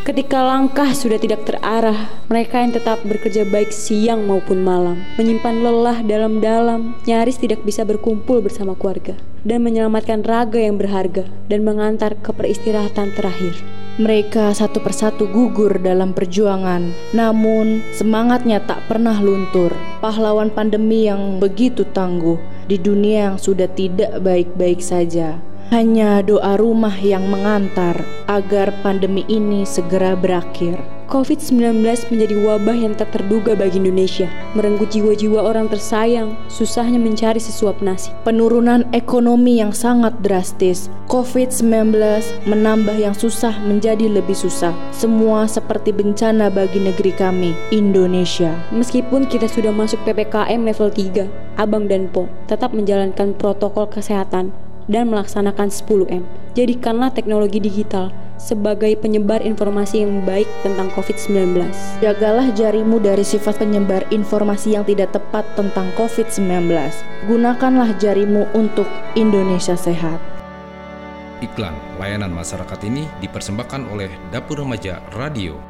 Ketika langkah sudah tidak terarah, mereka yang tetap bekerja baik siang maupun malam, menyimpan lelah dalam-dalam, nyaris tidak bisa berkumpul bersama keluarga, dan menyelamatkan raga yang berharga, dan mengantar ke peristirahatan terakhir. Mereka satu persatu gugur dalam perjuangan, namun semangatnya tak pernah luntur. Pahlawan pandemi yang begitu tangguh di dunia yang sudah tidak baik-baik saja. Hanya doa rumah yang mengantar agar pandemi ini segera berakhir. COVID-19 menjadi wabah yang tak terduga bagi Indonesia, merenggut jiwa-jiwa orang tersayang, susahnya mencari sesuap nasi. Penurunan ekonomi yang sangat drastis, COVID-19 menambah yang susah menjadi lebih susah. Semua seperti bencana bagi negeri kami, Indonesia. Meskipun kita sudah masuk PPKM level 3, Abang dan Po tetap menjalankan protokol kesehatan dan melaksanakan 10M. Jadikanlah teknologi digital sebagai penyebar informasi yang baik tentang COVID-19. Jagalah jarimu dari sifat penyebar informasi yang tidak tepat tentang COVID-19. Gunakanlah jarimu untuk Indonesia sehat. Iklan layanan masyarakat ini dipersembahkan oleh Dapur Remaja Radio.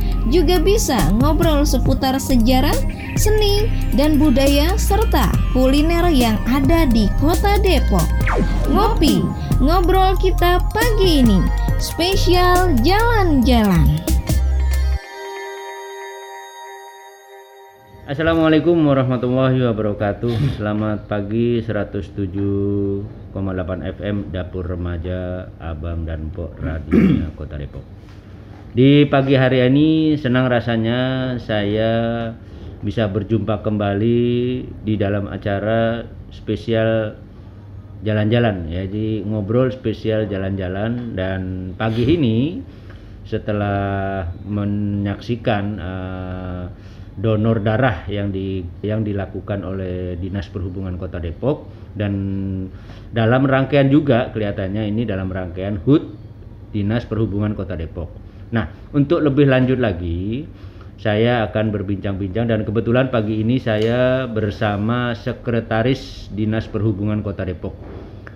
juga bisa ngobrol seputar sejarah, seni, dan budaya serta kuliner yang ada di kota Depok. Ngopi, ngobrol kita pagi ini, spesial jalan-jalan. Assalamualaikum warahmatullahi wabarakatuh Selamat pagi 107,8 FM Dapur Remaja Abang dan Pok Radio Kota Depok Di pagi hari ini senang rasanya saya bisa berjumpa kembali di dalam acara spesial jalan-jalan ya Jadi ngobrol spesial jalan-jalan dan pagi ini setelah menyaksikan uh, donor darah yang di yang dilakukan oleh Dinas Perhubungan Kota Depok dan dalam rangkaian juga kelihatannya ini dalam rangkaian HUT Dinas Perhubungan Kota Depok. Nah, untuk lebih lanjut lagi saya akan berbincang-bincang dan kebetulan pagi ini saya bersama Sekretaris Dinas Perhubungan Kota Depok,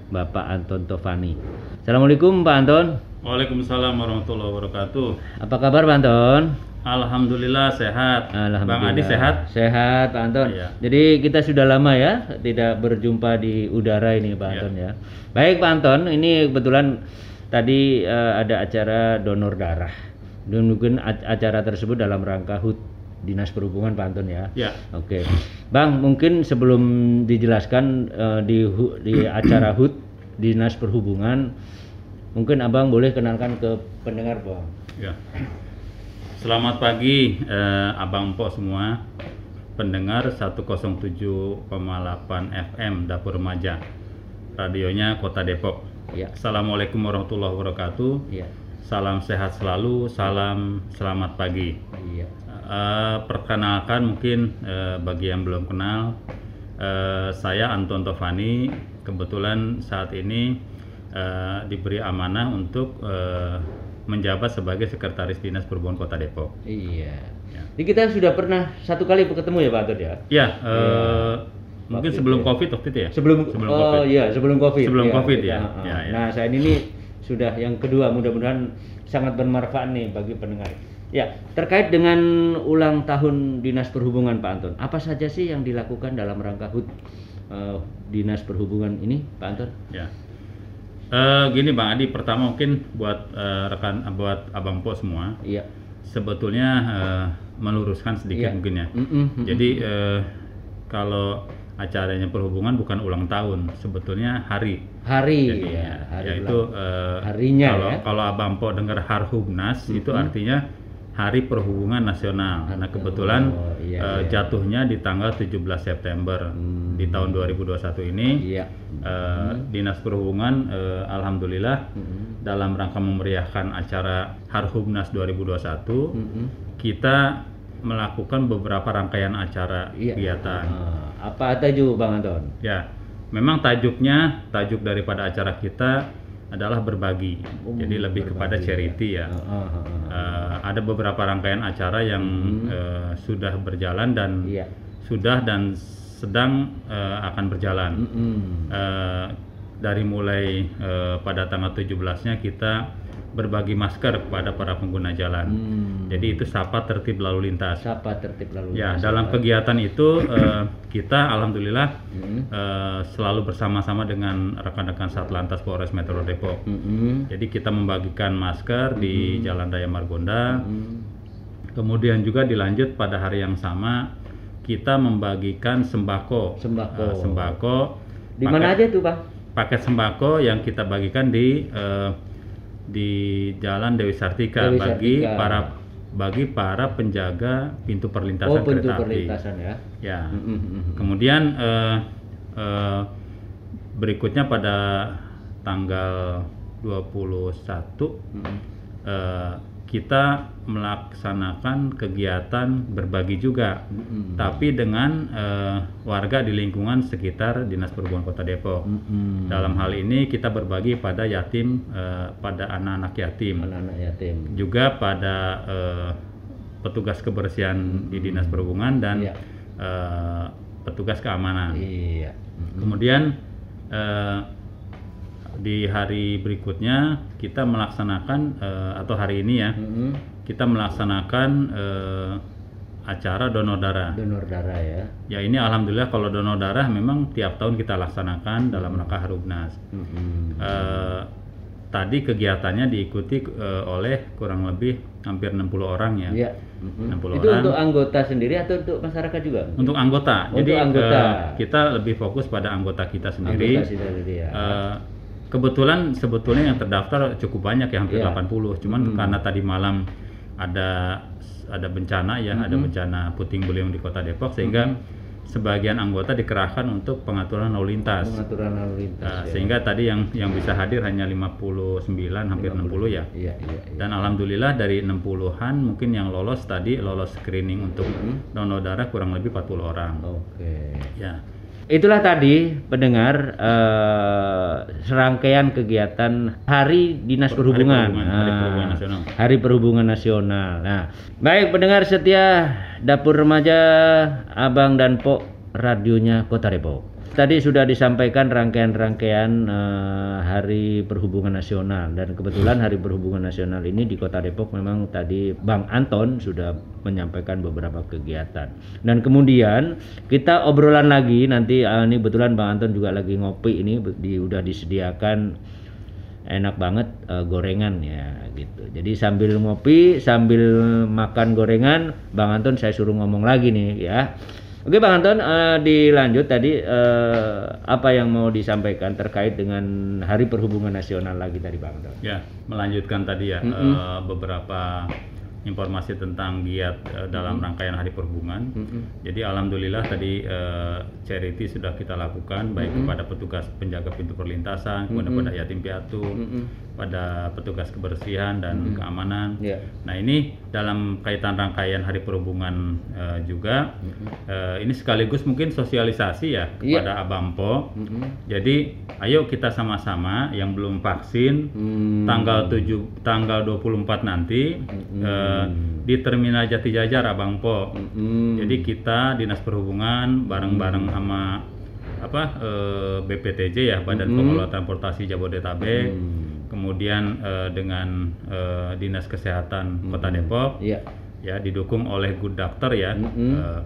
Bapak Anton Tovani. Assalamualaikum Pak Anton. Waalaikumsalam warahmatullahi wabarakatuh. Apa kabar Pak Anton? Alhamdulillah sehat. Alhamdulillah. Bang Adi sehat? Sehat Pak Anton. Iya. Jadi kita sudah lama ya tidak berjumpa di udara ini Pak Iya. Anton ya. Baik Pak Anton, ini kebetulan tadi eh, ada acara donor darah. Dan mungkin acara tersebut dalam rangka HUT Dinas Perhubungan Pak Anton ya. Ya. Oke. Bang, mungkin sebelum dijelaskan eh, di di acara HUT Dinas Perhubungan mungkin Abang boleh kenalkan ke pendengar Bang. Ya. Selamat pagi eh, Abang Empok semua. Pendengar 107,8 FM Dapur Remaja. Radionya Kota Depok. Ya. Assalamualaikum warahmatullahi wabarakatuh. Iya. Salam sehat selalu, salam selamat pagi. Iya. Eh, perkenalkan mungkin eh, bagi yang belum kenal, eh, saya Anton Tovani. Kebetulan saat ini eh, diberi amanah untuk eh, menjabat sebagai Sekretaris Dinas Perhubungan Kota Depok. Iya. Ya. Jadi kita sudah pernah satu kali ketemu ya Pak Anton ya? Ya, eh, mungkin sebelum itu ya. COVID waktu itu ya. Sebelum, sebelum oh COVID. iya sebelum covid. Sebelum Iya, COVID, kita- ya. ah, Ya, ya. Nah saya ini sudah yang kedua mudah-mudahan sangat bermanfaat nih bagi pendengar. Ya terkait dengan ulang tahun dinas perhubungan Pak Anton, apa saja sih yang dilakukan dalam rangka HUT eh, dinas perhubungan ini Pak Anton? Ya. Eh, gini Bang Adi, pertama mungkin buat eh, rekan buat Abang Po semua, Iya. sebetulnya eh, meluruskan sedikit Iya. mungkin ya. Mm-mm, mm-mm. Jadi eh, kalau acaranya perhubungan bukan ulang tahun, sebetulnya hari. Hari Jadi, ya, hari yaitu eh, harinya kalau ya. kalau Abang Po dengar Harhubnas itu artinya Hari Perhubungan Nasional. Nah, kebetulan Oh, iya, iya. jatuhnya di tanggal 17 September Hmm. di tahun 2021 ini. Iya. Eh, Dinas Perhubungan eh, alhamdulillah Mm-mm. dalam rangka memeriahkan acara Harhubnas 2021 Mm-mm. kita melakukan beberapa rangkaian acara Iya. kegiatan. Ah, apa tajuk Bang Anton? Ya, memang tajuknya tajuk daripada acara kita adalah berbagi. Oh, Jadi lebih kepada berbagi, charity ya. Ah, ah, ah, ah. Eh, ada beberapa rangkaian acara yang eh, sudah berjalan dan Hmm. Iya. sudah dan sedang eh, akan berjalan. Mm-mm. Eh, dari mulai eh, pada tanggal 17-nya kita berbagi masker kepada para pengguna jalan. Hmm. Jadi itu sapa tertib lalu lintas. Siapa tertib lalu Ya, lintas? dalam kegiatan itu eh, kita alhamdulillah Mm-mm. eh, selalu bersama-sama dengan rekan-rekan Satlantas Polres Metro Depok. Mm-mm. Jadi kita membagikan masker di Jalan Raya Margonda. Mm. Kemudian juga dilanjut pada hari yang sama kita membagikan sembako. Sembako. Eh, sembako. Di mana aja tuh Bang? Paket sembako yang kita bagikan di eh, di Jalan Dewi Sartika Dewi bagi Sartika. para bagi para penjaga pintu Oh perlintasan pintu kereta api. perlintasan ya. Ya. Mm-mm. Kemudian eh, eh, berikutnya pada tanggal 21 Mm-mm. eh, kita melaksanakan kegiatan berbagi juga, Mm-mm. tapi dengan eh, warga di lingkungan sekitar Dinas Perhubungan Kota Depok. Mm-mm. Dalam hal ini kita berbagi pada yatim, eh, pada anak-anak yatim, anak-anak yatim. juga pada eh, petugas kebersihan di Dinas Perhubungan dan Iya. eh, petugas keamanan. Iya. Kemudian eh, di hari berikutnya kita melaksanakan eh, atau hari ini ya Mm-mm. kita melaksanakan eh, acara donor darah. Donor darah ya. Ya ini alhamdulillah kalau donor darah memang tiap tahun kita laksanakan dalam rangka Harubnas. Mm-mm. Eh, tadi kegiatannya diikuti eh, oleh kurang lebih hampir 60 orang ya. Iya. Mm-mm. 60 Itu orang. untuk anggota sendiri atau untuk masyarakat juga? Untuk anggota. Untuk Jadi anggota. eh, kita lebih fokus pada anggota kita sendiri. Anggota sendiri ya. Eh, kebetulan sebetulnya yang terdaftar cukup banyak ya hampir Iya. 80 cuman Mm-mm. karena tadi malam ada ada bencana ya ada bencana puting beliung di kota Depok sehingga sebagian anggota dikerahkan untuk pengaturan lalu lintas Pengaturan lalu lintas. Nah, ya. sehingga tadi yang yang bisa hadir hanya 59 hampir 60 ya Iya, iya, iya. dan alhamdulillah dari 60-an mungkin yang lolos tadi lolos screening untuk donor darah kurang lebih 40 orang Oke. ya Itulah tadi pendengar eh, serangkaian kegiatan Hari Dinas Hari Perhubungan. Perhubungan, Hari Ah, Perhubungan Nasional. Hari Perhubungan Nasional. Nah, baik pendengar setia Dapur Remaja Abang dan Pok radionya Kota Depok. Tadi sudah disampaikan rangkaian-rangkaian eh, Hari Perhubungan Nasional dan kebetulan Hari Perhubungan Nasional ini di Kota Depok memang tadi Bang Anton sudah menyampaikan beberapa kegiatan. Dan kemudian kita obrolan lagi nanti eh, ini kebetulan Bang Anton juga lagi ngopi ini di, udah disediakan enak banget eh, gorengan ya gitu. Jadi sambil ngopi, sambil makan gorengan, Bang Anton saya suruh ngomong lagi nih ya. Oke Bang Anton, eh, dilanjut tadi eh, apa yang mau disampaikan terkait dengan Hari Perhubungan Nasional lagi tadi Bang Anton. Ya, melanjutkan tadi ya eh, beberapa informasi tentang giat eh, dalam rangkaian Hari Perhubungan. Jadi alhamdulillah tadi eh, charity sudah kita lakukan baik kepada petugas penjaga pintu perlintasan, kepada pada yatim piatu, pada petugas kebersihan dan keamanan. Ya. Nah ini dalam kaitan rangkaian Hari Perhubungan eh, juga, eh, ini sekaligus mungkin sosialisasi ya Iya. kepada Abampo. Jadi ayo kita sama-sama yang belum vaksin Hmm. tanggal 7 tanggal 24 nanti eh, di Terminal Jati Jajar Abangpo. Hmm. Jadi kita Dinas Perhubungan bareng-bareng sama apa eh, BPTJ ya Badan Pengelola Transportasi Jabodetabek. Kemudian eh, dengan eh, Dinas Kesehatan Kota Depok Iya. ya didukung oleh Good Doctor ya Mm-mm. eh,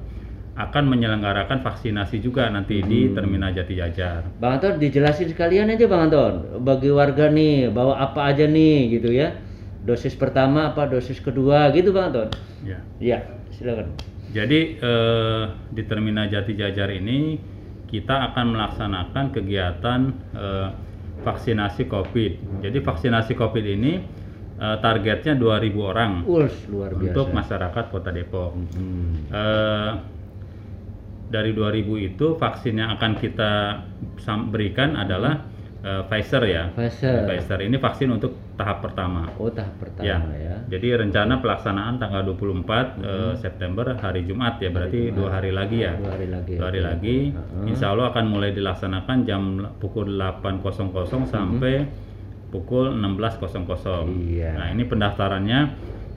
akan menyelenggarakan vaksinasi juga nanti di Terminal Jati Jajar. Bang Anton dijelasin sekalian aja Bang Anton bagi warga nih bawa apa aja nih gitu ya dosis pertama apa dosis kedua gitu Bang Anton Ya. Iya silakan Jadi eh, di Terminal Jati Jajar ini kita akan melaksanakan kegiatan eh, vaksinasi COVID. Jadi vaksinasi COVID ini eh, targetnya 2000 orang Wus, luar biasa. untuk masyarakat Kota Depok. Hmm. Eh, dari 2000 itu vaksin yang akan kita berikan adalah eh, Pfizer ya. Pfizer. Pfizer ini vaksin untuk tahap pertama. Oh, tahap pertama Ya. ya. Jadi rencana pelaksanaan tanggal 24 eh, September hari Jumat ya, berarti dua hari lagi ya. Dua hari lagi. Dua hari lagi. Heeh. Insya Allah akan mulai dilaksanakan jam pukul 8.00 sampai pukul 16.00. Iya. Nah ini pendaftarannya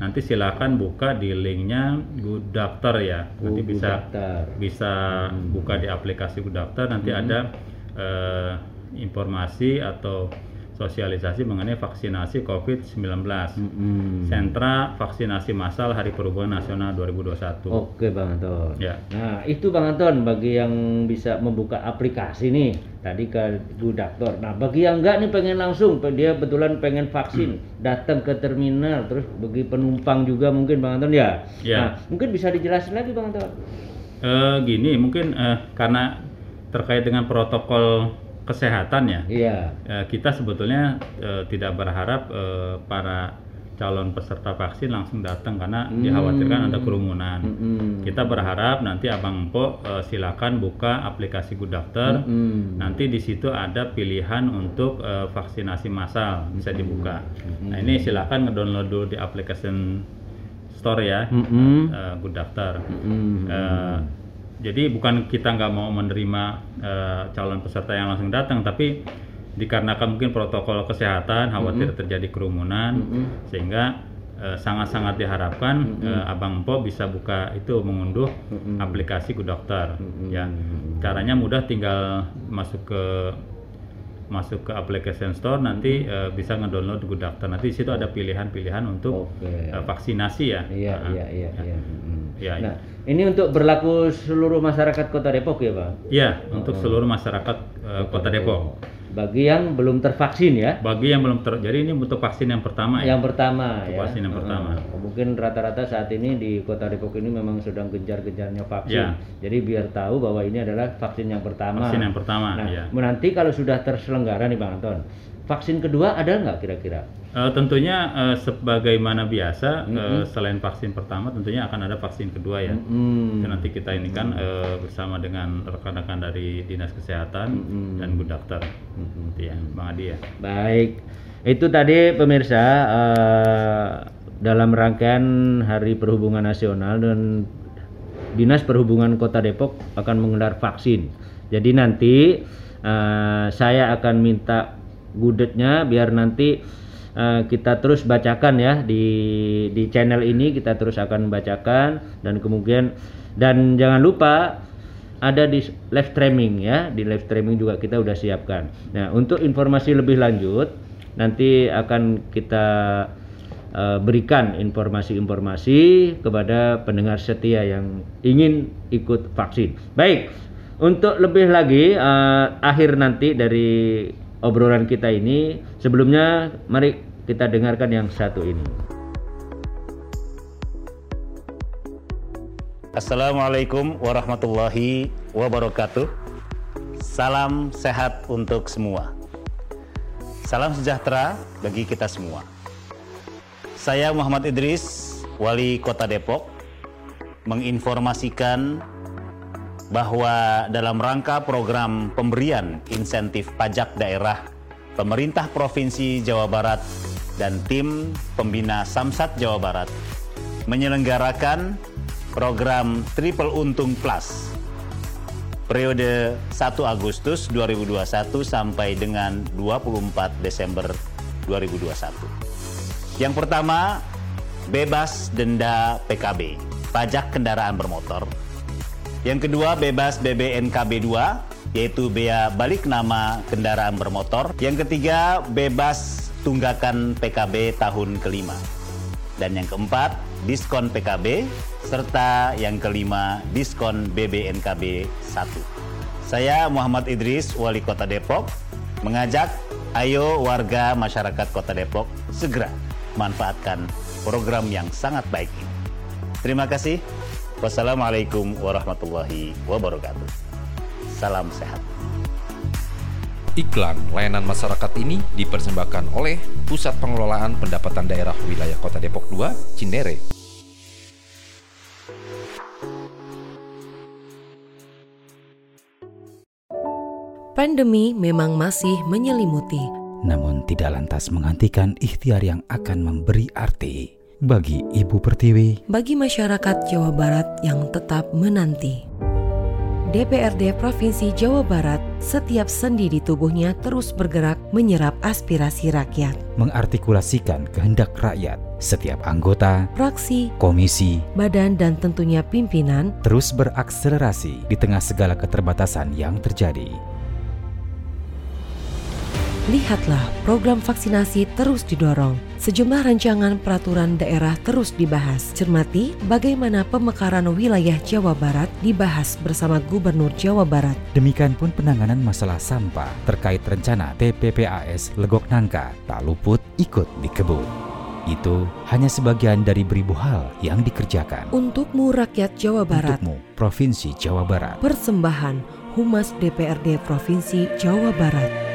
nanti silakan buka di linknya Good Doctor ya. Nanti Oh, bisa Daftar. bisa buka di aplikasi Good Doctor. Nanti ada eh, informasi atau sosialisasi mengenai vaksinasi COVID-19. Mm-mm. Sentra Vaksinasi Massal Hari Perhubungan Nasional 2021. Oke Bang Anton. Ya. Nah itu Bang Anton bagi yang bisa membuka aplikasi nih tadi ke Gudaktor. Nah bagi yang enggak nih pengen langsung, dia betulan pengen vaksin, datang ke terminal, terus bagi penumpang juga mungkin Bang Anton ya. Ya. Nah mungkin bisa dijelasin lagi Bang Anton. Eh, gini, mungkin eh, karena terkait dengan protokol kesehatan ya, Iya. eh, kita sebetulnya eh, tidak berharap eh, para calon peserta vaksin langsung datang karena dikhawatirkan ada kerumunan. Mm-mm. Kita berharap nanti Abang Empo eh, silakan buka aplikasi Good Doctor. Mm-mm. Nanti di situ ada pilihan untuk eh, vaksinasi massal bisa dibuka. Nah ini silakan ngedownload dulu di application store ya, Mm-mm. eh, Good Doctor. Mm-mm. Eh, jadi bukan kita nggak mau menerima eh, calon peserta yang langsung datang, tapi dikarenakan mungkin protokol kesehatan, khawatir terjadi kerumunan, sehingga eh, sangat-sangat diharapkan eh, Abang Empo bisa buka itu mengunduh aplikasi Good Doctor. Ya, caranya mudah, tinggal masuk ke masuk ke application store nanti eh, bisa ngedownload Good Doctor. Nanti di situ ada pilihan-pilihan untuk Oke. eh, vaksinasi ya. Iya, Nah, iya, iya, iya. Ya, Nah, ini untuk berlaku seluruh masyarakat Kota Depok ya, Bang? Iya, untuk seluruh masyarakat eh, Kota Depok. Bagi yang belum tervaksin ya. Bagi yang belum ter, jadi ini untuk vaksin yang pertama ya. Yang pertama Untuk ya. vaksin yang pertama. Heeh. Mungkin rata-rata saat ini di Kota Depok ini memang sedang gencar-gencarnya vaksin. Ya. Jadi biar tahu bahwa ini adalah vaksin yang pertama. Vaksin yang pertama, Nah, ya. nanti kalau sudah terselenggara nih Bang Anton, vaksin kedua ada nggak kira-kira? Eh, tentunya eh, sebagaimana biasa eh, selain vaksin pertama tentunya akan ada vaksin kedua ya. Hmm. Itu nanti kita ini kan eh, bersama dengan rekan-rekan dari Dinas Kesehatan dan Good Doctor. Itu ya, Bang Adi ya. Baik, itu tadi pemirsa eh, dalam rangkaian Hari Perhubungan Nasional dan Dinas Perhubungan Kota Depok akan menggelar vaksin. Jadi nanti eh, saya akan minta gudetnya biar nanti eh, kita terus bacakan ya di di channel ini kita terus akan bacakan dan kemudian dan jangan lupa ada di live streaming ya di live streaming juga kita udah siapkan. Nah untuk informasi lebih lanjut nanti akan kita eh, berikan informasi-informasi kepada pendengar setia yang ingin ikut vaksin. Baik untuk lebih lagi eh, akhir nanti dari obrolan kita ini sebelumnya mari kita dengarkan yang satu ini Assalamualaikum warahmatullahi wabarakatuh. Salam sehat untuk semua. Salam sejahtera bagi kita semua. Saya Muhammad Idris, Wali Kota Depok, menginformasikan bahwa dalam rangka program pemberian insentif pajak daerah pemerintah Provinsi Jawa Barat dan tim pembina Samsat Jawa Barat menyelenggarakan program Triple Untung Plus periode 1 Agustus 2021 sampai dengan 24 Desember 2021. Yang pertama, bebas denda PKB, pajak kendaraan bermotor. Yang kedua, bebas BBNKB 2, yaitu bea balik nama kendaraan bermotor. Yang ketiga, bebas tunggakan PKB tahun kelima. Dan yang keempat, diskon PKB, serta yang kelima, diskon BBNKB 1. Saya Muhammad Idris, Wali Kota Depok, mengajak ayo warga masyarakat Kota Depok segera manfaatkan program yang sangat baik ini. Terima kasih. Wassalamualaikum warahmatullahi wabarakatuh. Salam sehat. Iklan layanan masyarakat ini dipersembahkan oleh Pusat Pengelolaan Pendapatan Daerah Wilayah Kota Depok 2, Cinere. Pandemi memang masih menyelimuti, namun tidak lantas menghentikan ikhtiar yang akan memberi arti bagi Ibu Pertiwi, bagi masyarakat Jawa Barat yang tetap menanti. DPRD Provinsi Jawa Barat, setiap sendi di tubuhnya terus bergerak menyerap aspirasi rakyat. mengartikulasikan kehendak rakyat. Setiap anggota, Fraksi, komisi, badan, dan tentunya pimpinan terus berakselerasi di tengah segala keterbatasan yang terjadi. Lihatlah, program vaksinasi terus didorong. Sejumlah rancangan peraturan daerah terus dibahas. Cermati bagaimana pemekaran wilayah Jawa Barat dibahas bersama Gubernur Jawa Barat. Demikian pun penanganan masalah sampah terkait rencana TPPAS Legok Nangka tak luput ikut dikebut. Itu hanya sebagian dari beribu hal yang dikerjakan. Untukmu rakyat Jawa Barat, Untukmu, Provinsi Jawa Barat. persembahan Humas DPRD Provinsi Jawa Barat.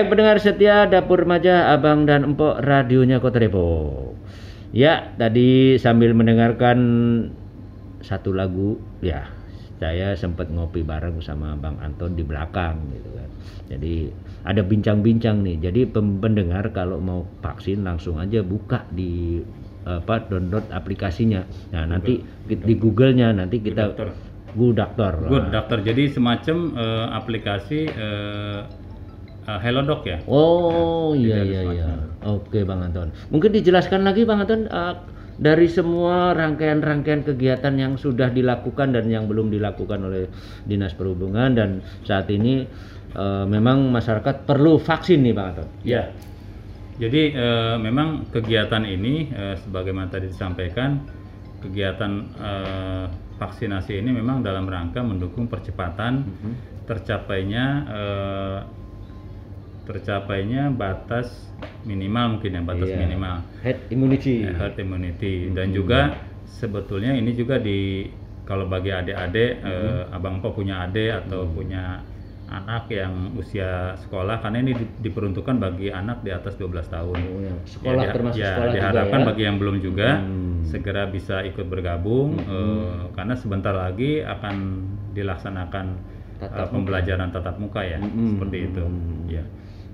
Baik pendengar setia Dapur Remaja Abang dan Empok radionya Kota Depok. Ya, tadi sambil mendengarkan satu lagu ya saya sempat ngopi bareng sama Bang Anton di belakang gitu kan. Jadi ada bincang-bincang nih. Jadi pendengar kalau mau vaksin langsung aja buka di apa download aplikasinya. Nah, nanti di, Google-nya nanti kita Dokter. Good Doctor. Good Doctor. Jadi semacam eh, aplikasi eh, eh, Hellodoc ya. Oh iya iya iya. semacam. Oke Bang Anton. Mungkin dijelaskan lagi Bang Anton eh, dari semua rangkaian-rangkaian kegiatan yang sudah dilakukan dan yang belum dilakukan oleh Dinas Perhubungan dan saat ini eh, memang masyarakat perlu vaksin nih Bang Anton. Ya. Jadi eh, memang kegiatan ini eh, sebagaimana tadi disampaikan kegiatan eh, vaksinasi ini memang dalam rangka mendukung percepatan tercapainya eh, tercapainya batas minimal mungkin ya batas Iya. minimal Head immunity. eh, herd immunity dan juga sebetulnya ini juga di kalau bagi adik-adik eh, abang po punya adik atau punya anak yang usia sekolah karena ini di- diperuntukkan bagi anak di atas 12 tahun. Oh, ya. Sekolah diha- termasuk ya, sekolah juga diharapkan ya? bagi yang belum juga Hmm. segera bisa ikut bergabung eh, karena sebentar lagi akan dilaksanakan Tatap eh, muka. pembelajaran tatap muka ya Mm-mm. seperti itu. Ya.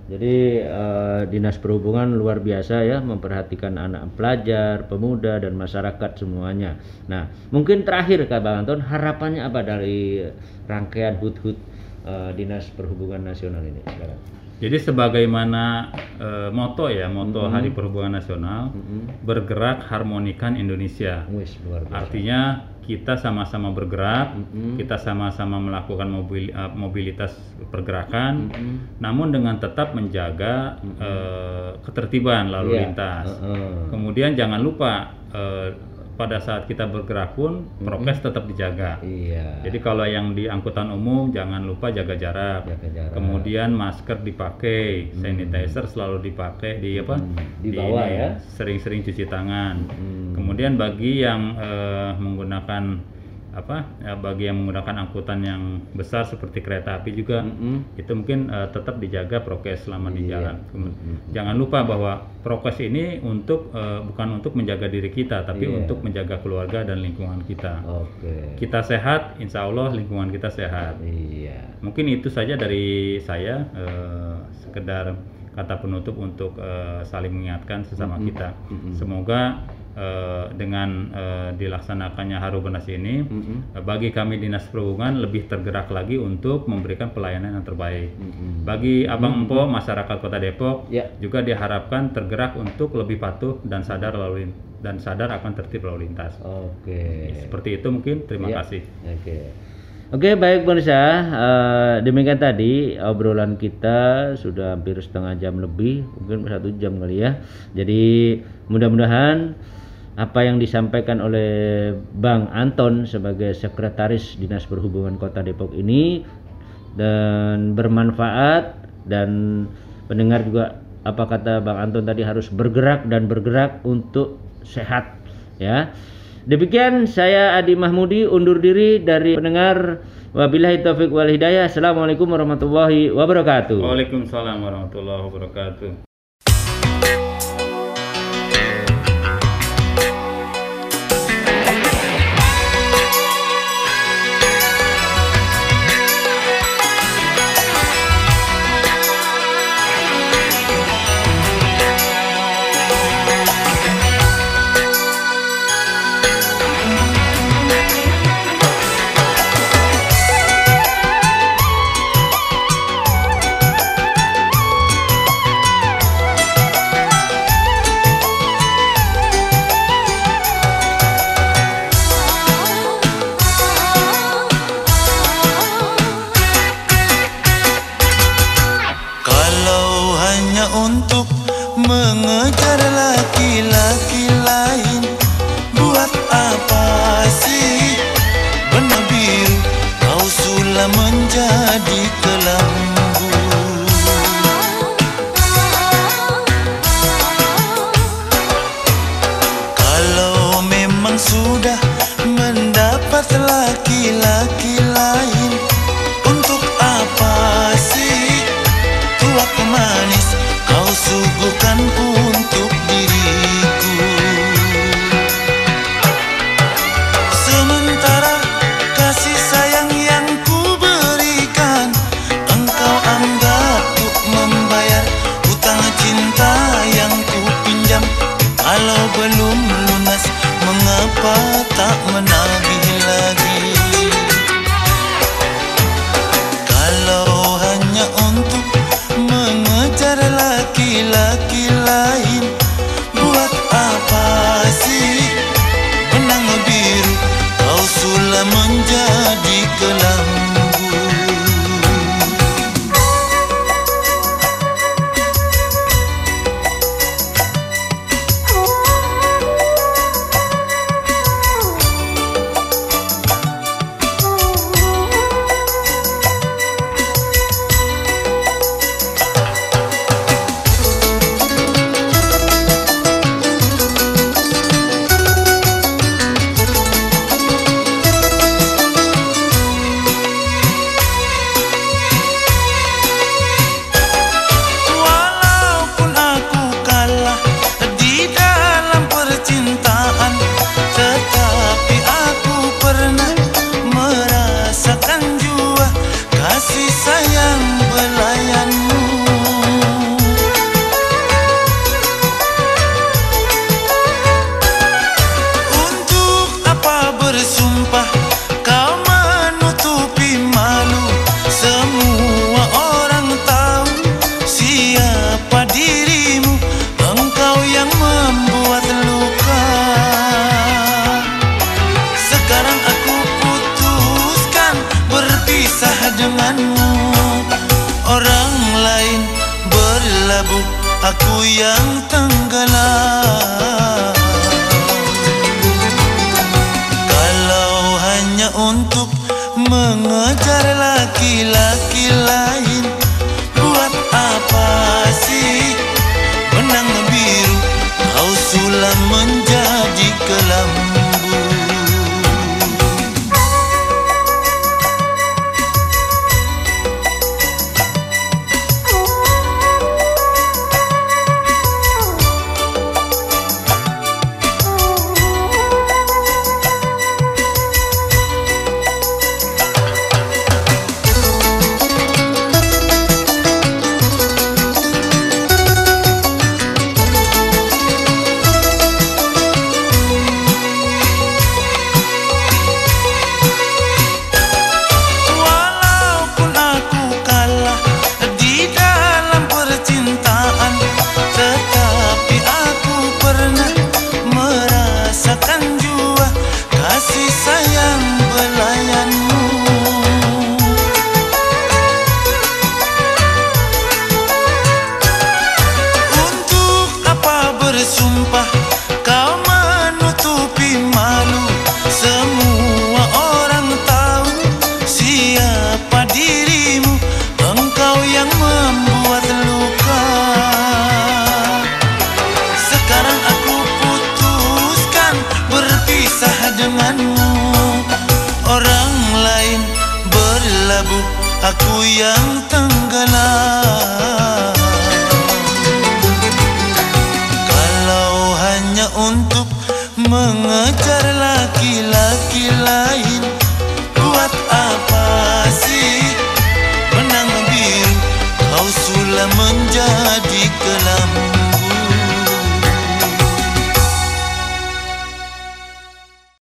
Jadi eh, Dinas Perhubungan luar biasa ya memperhatikan anak pelajar, pemuda dan masyarakat semuanya. Nah, mungkin terakhir Kak Bang Anton harapannya apa dari rangkaian hut-hut eh, Dinas Perhubungan Nasional ini sekarang? Jadi sebagaimana eh, moto ya, moto Mm-mm. Hari Perhubungan Nasional, Mm-mm. bergerak harmonikan Indonesia. Wis luar biasa. Artinya kita sama-sama bergerak, Mm-mm. kita sama-sama melakukan mobil, eh, mobilitas pergerakan, Mm-mm. namun dengan tetap menjaga eh, ketertiban lalu Iya. lintas. Heeh. Kemudian jangan lupa eh, pada saat kita bergerak pun prokes tetap dijaga. Iya. Jadi kalau yang di angkutan umum jangan lupa jaga jarak. Jaga jarak. Kemudian masker dipakai, sanitizer selalu dipakai di apa? Hmm, dibawa ini, ya. Sering-sering cuci tangan. Hmm. Kemudian bagi yang eh, menggunakan apa? ya, bagi yang menggunakan angkutan yang besar seperti kereta api juga Mm-mm. itu mungkin eh, tetap dijaga prokes selama di Iya. jalan. Kemudian- Mm-mm. Jangan lupa bahwa prokes ini untuk eh, bukan untuk menjaga diri kita, tapi Iya. untuk menjaga keluarga dan lingkungan kita Oke. kita sehat, insya Allah lingkungan kita sehat. Iya. Mungkin itu saja dari saya, eh, sekedar kata penutup untuk eh, saling mengingatkan sesama Mm-mm. kita. Mm-mm. Semoga eh, dengan eh, dilaksanakannya Harubanas ini, Mm-mm. eh, bagi kami dinas perhubungan lebih tergerak lagi untuk memberikan pelayanan yang terbaik. Mm-mm. Bagi abang empo masyarakat Kota Depok Ya. juga diharapkan tergerak untuk lebih patuh dan sadar lalu dan sadar akan tertib lalu lintas. Oke. Seperti itu mungkin. Terima Ya. kasih. Oke. Oke baik pemirsa, Eh, demikian tadi obrolan kita sudah hampir setengah jam lebih, mungkin satu jam kali ya. Jadi mudah-mudahan apa yang disampaikan oleh Bang Anton sebagai sekretaris Dinas Perhubungan Kota Depok ini dan bermanfaat dan pendengar juga apa kata Bang Anton tadi harus bergerak dan bergerak untuk sehat ya. Demikian saya Adi Mahmudi undur diri dari pendengar wabillahi taufik wal hidayah. Assalamualaikum warahmatullahi wabarakatuh. Waalaikumsalam warahmatullahi wabarakatuh.